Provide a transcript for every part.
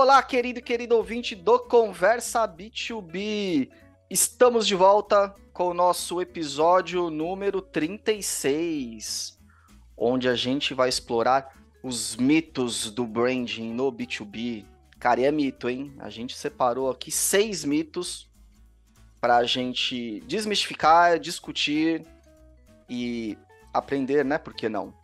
Olá, querido e querido ouvinte do Conversa B2B. Estamos de volta com o nosso episódio número 36, onde a gente vai explorar os mitos do branding no B2B. Cara, é mito, hein? A gente separou aqui seis mitos para a gente desmistificar, discutir e aprender, né? Por que não?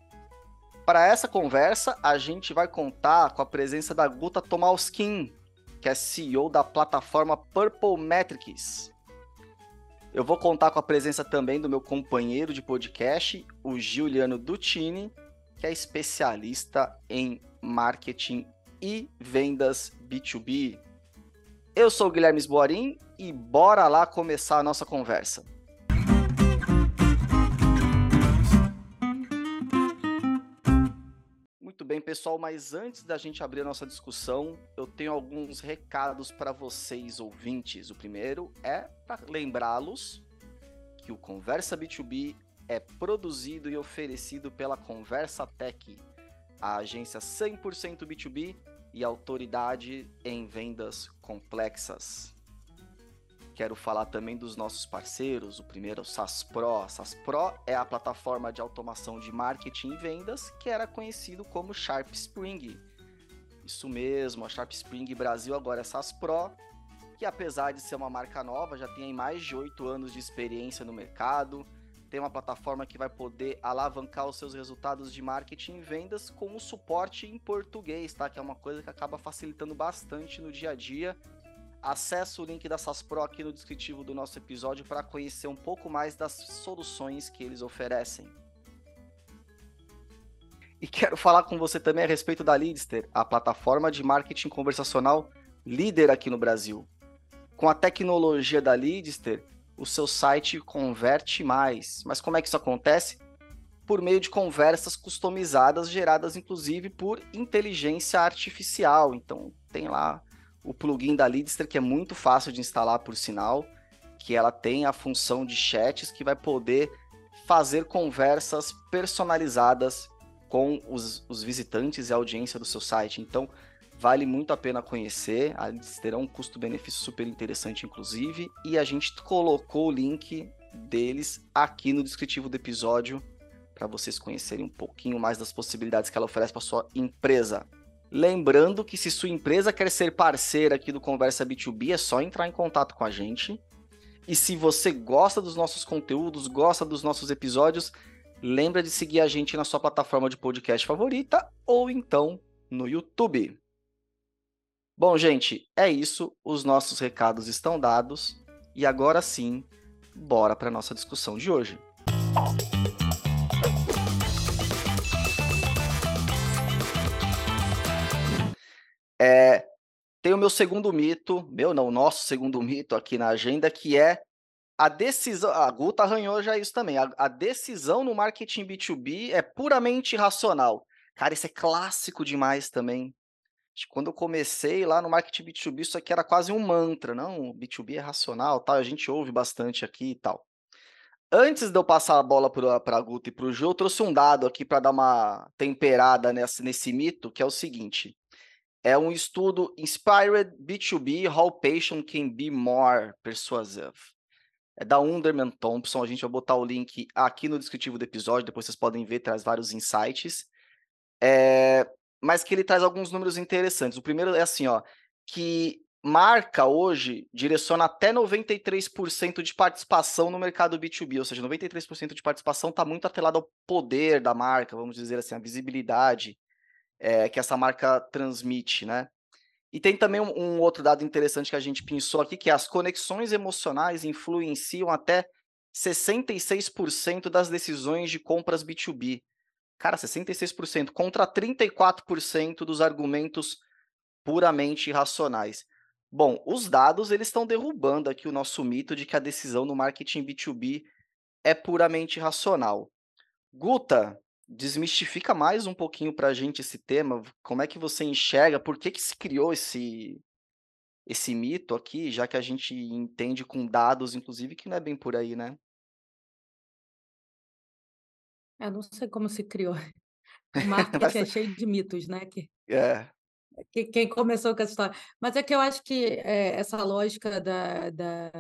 Para essa conversa, a gente vai contar com a presença da Guta Tomalskin, que é CEO da plataforma Purple Metrics. Eu vou contar com a presença também do meu companheiro de podcast, o Giuliano Dutini, que é especialista em marketing e vendas B2B. Eu sou o Guilherme Esboarim e bora lá começar a nossa conversa. Pessoal, mas antes da gente abrir a nossa discussão, eu tenho alguns recados para vocês ouvintes. O primeiro é para lembrá-los que o Conversa B2B é produzido e oferecido pela Conversa Tech, a agência 100% B2B e autoridade em vendas complexas. Quero falar também dos nossos parceiros. O primeiro é o SaaS Pro. SaaS Pro é a plataforma de automação de marketing e vendas que era conhecido como Sharp Spring. Isso mesmo, a Sharp Spring Brasil agora é SaaS Pro, que apesar de ser uma marca nova, já tem mais de oito anos de experiência no mercado. Tem uma plataforma que vai poder alavancar os seus resultados de marketing e vendas com o suporte em português, tá? Que é uma coisa que acaba facilitando bastante no dia a dia Acesse o link da SAS Pro aqui no descritivo do nosso episódio para conhecer um pouco mais das soluções que eles oferecem. E quero falar com você também a respeito da Leadster, a plataforma de marketing conversacional líder aqui no Brasil. Com a tecnologia da Leadster, o seu site converte mais. Mas como é que isso acontece? Por meio de conversas customizadas, geradas inclusive por inteligência artificial. Então, tem lá o plugin da Leadster, que é muito fácil de instalar, por sinal, que ela tem a função de chats que vai poder fazer conversas personalizadas com os, os visitantes e a audiência do seu site. Então, vale muito a pena conhecer. Leadster é um custo-benefício super interessante, inclusive, e a gente colocou o link deles aqui no descritivo do episódio para vocês conhecerem um pouquinho mais das possibilidades que ela oferece para sua empresa. Lembrando que se sua empresa quer ser parceira aqui do Conversa B2B, é só entrar em contato com a gente. E se você gosta dos nossos conteúdos, gosta dos nossos episódios, lembra de seguir a gente na sua plataforma de podcast favorita ou então no YouTube. Bom, gente, é isso. Os nossos recados estão dados. E agora sim, bora para nossa discussão de hoje. É, tem o meu segundo mito, meu não, nosso segundo mito aqui na agenda, que é a decisão. A Guta arranhou já isso também. A, a decisão no marketing B2B é puramente racional. Cara, isso é clássico demais também. Quando eu comecei lá no marketing B2B, isso aqui era quase um mantra, não? B2B é racional, tal. A gente ouve bastante aqui e tal. Antes de eu passar a bola para a Guta e para o Jô, eu trouxe um dado aqui para dar uma temperada nesse mito, que é o seguinte: é um estudo Inspired B2B How Patient Can Be More Persuasive. É da Underman Thompson. A gente vai botar o link aqui no descritivo do episódio. Depois vocês podem ver, traz vários insights. É, mas que ele traz alguns números interessantes. O primeiro é assim, ó, que marca hoje direciona até 93% de participação no mercado B2B, ou seja, 93% de participação está muito atrelado ao poder da marca, vamos dizer assim, a visibilidade é, que essa marca transmite, né? E tem também um, um, outro dado interessante que a gente pensou aqui, que as conexões emocionais influenciam até 66% das decisões de compras B2B. Cara, 66% contra 34% dos argumentos puramente irracionais. Bom, os dados eles estão derrubando aqui o nosso mito de que a decisão no marketing B2B é puramente racional. Guta, desmistifica mais um pouquinho para a gente esse tema. Como é que você enxerga? Por que, que se criou esse, esse mito aqui, já que a gente entende com dados, inclusive, que não é bem por aí, né? Eu não sei como se criou. O marketing é cheio de mitos, né? Que... É. quem começou com essa história. Mas é que eu acho que é, essa lógica da, da,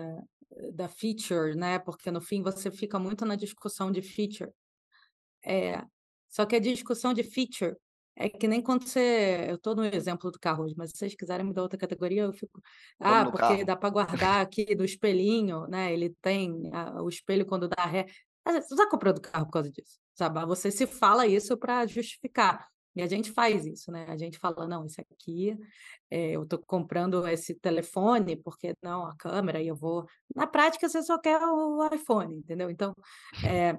da feature, né? Porque no fim você fica muito na discussão de feature. É, só que a discussão de feature é que nem quando você. Eu estou no exemplo do carro hoje, mas se vocês quiserem me dar outra categoria, eu fico. Ah, porque carro. dá para guardar aqui do espelhinho, né? Ele tem a, o espelho quando dá ré. Você já comprou do carro por causa disso, sabe? Você se fala isso para justificar. E a gente faz isso, né? A gente fala, não, isso aqui, é, eu estou comprando esse telefone, porque não, a câmera, e eu vou. Na prática, você só quer o iPhone, entendeu? Então, é,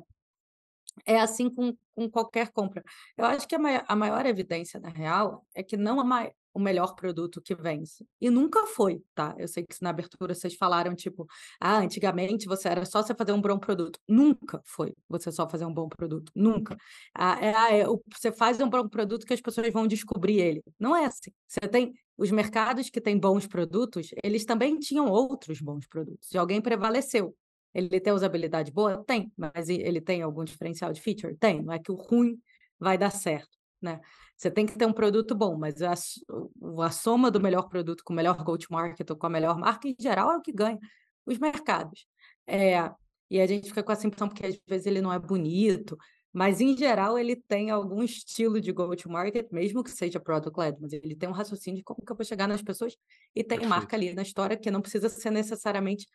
é assim com, com qualquer compra. Eu acho que a maior, a maior evidência, na real, é que não é o melhor produto que vence. E nunca foi, tá? Eu sei que na abertura vocês falaram, tipo, ah, antigamente você era só você fazer um bom produto. Nunca foi você só fazer um bom produto. Nunca. Ah, é, ah, é, você faz um bom produto que as pessoas vão descobrir ele. Não é assim. Você tem os mercados que têm bons produtos, eles também tinham outros bons produtos. E alguém prevaleceu. Ele tem usabilidade boa? Tem, mas ele tem algum diferencial de feature? Tem, não é que o ruim vai dar certo, né? Você tem que ter um produto bom, mas a, a soma do melhor produto com o melhor go-to-market ou com a melhor marca, em geral, é o que ganha os mercados. É, e a gente fica com essa impressão porque às vezes ele não é bonito, mas em geral ele tem algum estilo de go-to-market, mesmo que seja product-led, mas ele tem um raciocínio de como que eu vou chegar nas pessoas e tem Perfeito. marca ali na história que não precisa ser necessariamente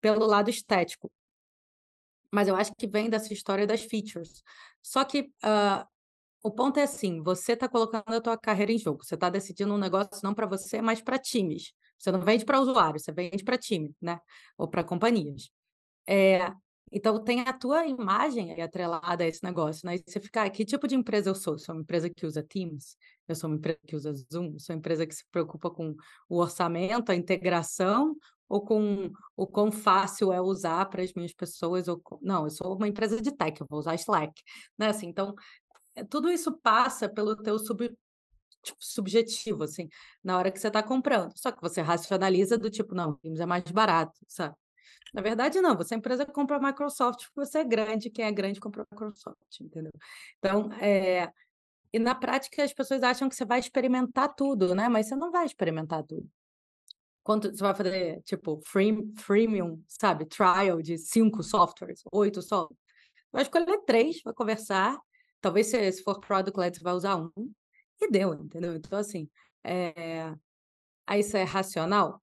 pelo lado estético. Mas eu acho que vem dessa história das features. Só que uh, o ponto é assim: você está colocando a tua carreira em jogo, você está decidindo um negócio não para você, mas para times. Você não vende para usuário, você vende para time, né? Ou para companhias. É, então tem a tua imagem aí atrelada a esse negócio, né? E você fica, que tipo de empresa eu sou? Sou uma empresa que usa Teams? Eu sou uma empresa que usa Zoom? Sou uma empresa que se preocupa com o orçamento, a integração ou com o quão fácil é usar para as minhas pessoas. Ou com... Não, eu sou uma empresa de tech, eu vou usar Slack. Né? Assim, então, é, tudo isso passa pelo teu sub, tipo, subjetivo, assim, na hora que você está comprando. Só que você racionaliza do tipo, não, Teams é mais barato, sabe? Na verdade, não, você é empresa que compra a Microsoft porque você é grande, quem é grande compra a Microsoft, entendeu? Então, é... e na prática as pessoas acham que você vai experimentar tudo, né? Mas você não vai experimentar tudo. Quanto você vai fazer, tipo, free, freemium, sabe? Trial de cinco softwares, oito softwares. Vai escolher três, vai conversar. Talvez se, se for product led, você vai usar um. E deu, entendeu? Então, assim, é... aí isso é racional?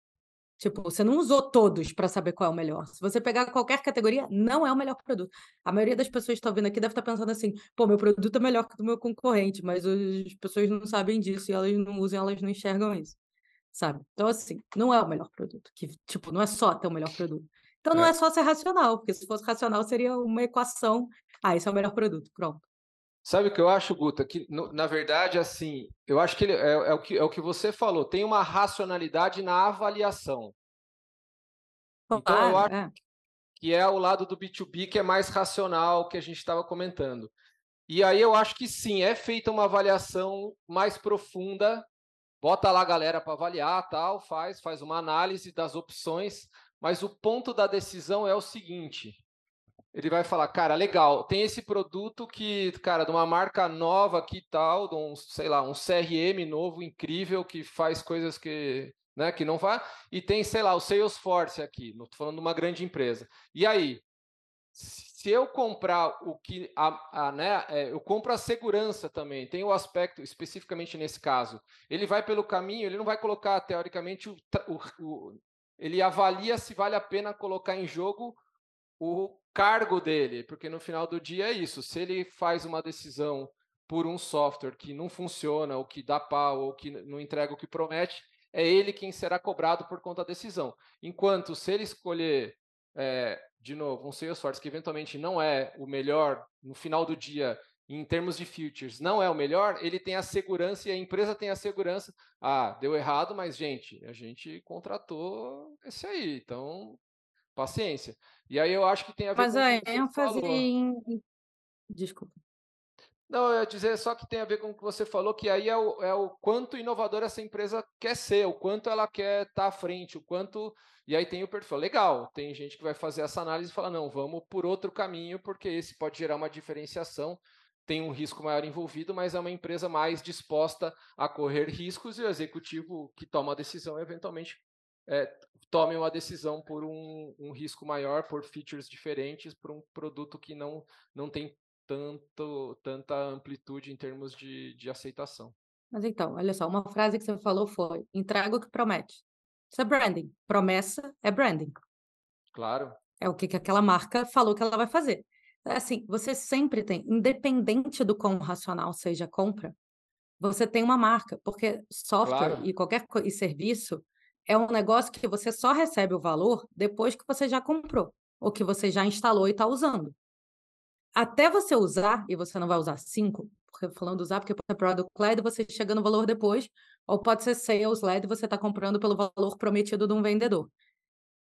Tipo, você não usou todos para saber qual é o melhor. Se você pegar qualquer categoria, não é o melhor produto. A maioria das pessoas que estão vindo aqui deve estar pensando assim: pô, meu produto é melhor que o do meu concorrente, mas as pessoas não sabem disso e elas não usam, elas não enxergam isso sabe? Então, assim, não é o melhor produto. Que, tipo, não é só ter o melhor produto. Então, não é. é só ser racional, porque se fosse racional, seria uma equação. Ah, esse é o melhor produto, pronto. Sabe o que eu acho, Guta? Que, no, na verdade, assim, eu acho que ele, é, é, o que é o que você falou, tem uma racionalidade na avaliação. Então, eu acho é. que é o lado do B2B que é mais racional que a gente estava comentando. E aí eu acho que sim, é feita uma avaliação mais profunda bota lá a galera para avaliar, tal, faz, faz uma análise das opções, mas o ponto da decisão é o seguinte: ele vai falar, cara, legal, tem esse produto que, cara, de uma marca nova aqui tal, de um, sei lá, um CRM novo, incrível, que faz coisas que, né, que não vai, e tem, sei lá, o Salesforce aqui, não tô falando de uma grande empresa. E aí, se eu comprar o que a, a, né, é, eu compro a segurança também, tem o aspecto especificamente nesse caso. Ele vai pelo caminho, ele não vai colocar teoricamente o, o, o ele avalia se vale a pena colocar em jogo o cargo dele, porque no final do dia é isso. Se ele faz uma decisão por um software que não funciona, ou que dá pau, ou que não entrega o que promete, é ele quem será cobrado por conta da decisão. Enquanto se ele escolher é, de novo, um Salesforce que eventualmente não é o melhor no final do dia em termos de futures, não é o melhor, ele tem a segurança e a empresa tem a segurança. Ah, deu errado, mas gente, a gente contratou esse aí, então paciência. E aí eu acho que tem a ver mas com a ênfase em desculpa. Não, eu ia dizer só que tem a ver com o que você falou, que aí é o, é o quanto inovadora essa empresa quer ser, o quanto ela quer estar tá à frente, o quanto. E aí tem o perfil. Legal, tem gente que vai fazer essa análise e fala, não, vamos por outro caminho, porque esse pode gerar uma diferenciação. tem um risco maior envolvido, mas é uma empresa mais disposta a correr riscos e o executivo que toma a decisão, eventualmente, é, tome uma decisão por um, um, risco maior, por features diferentes, por um produto que não, não tem tanto, tanta amplitude em termos de, de aceitação. Mas então, olha só, uma frase que você falou foi: entrega o que promete. Isso é branding. Promessa é branding. Claro. É o que, que aquela marca falou que ela vai fazer. Assim, você sempre tem, independente do quão racional seja a compra, você tem uma marca, porque software claro. e qualquer e serviço é um negócio que você só recebe o valor depois que você já comprou, ou que você já instalou e está usando. Até você usar, e você não vai usar cinco, porque falando usar, porque pode ser Product LED, você chega no valor depois, ou pode ser Sales LED, você está comprando pelo valor prometido de um vendedor.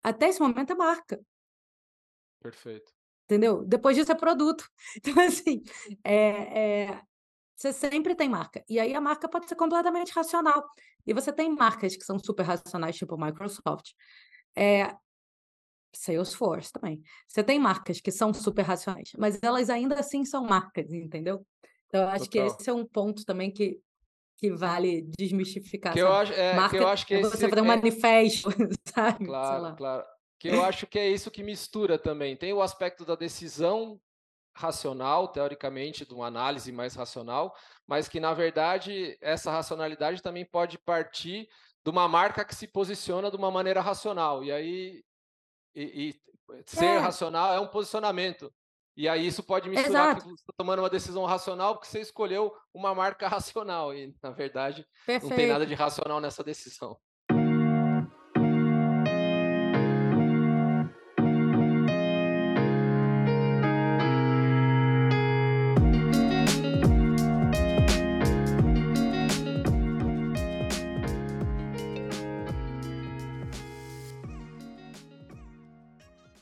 Até esse momento é marca. Perfeito entendeu? Depois disso é produto. Então, assim, é, é, você sempre tem marca. E aí a marca pode ser completamente racional. E você tem marcas que são super racionais, tipo Microsoft. É, Salesforce também. Você tem marcas que são super racionais, mas elas ainda assim são marcas, entendeu? Então, eu acho Total. que esse é um ponto também que, que vale desmistificar. Que eu acho, é, Marca, que eu acho que é você fazer um é manifesto, sabe? Claro, claro que eu acho que é isso que mistura também. Tem o aspecto da decisão racional, teoricamente, de uma análise mais racional, mas que, na verdade, essa racionalidade também pode partir de uma marca que se posiciona de uma maneira racional. E aí, e, e ser é. racional é um posicionamento. E aí isso pode misturar Exato. que você está tomando uma decisão racional porque você escolheu uma marca racional. E, na verdade, Perfeito. não tem nada de racional nessa decisão.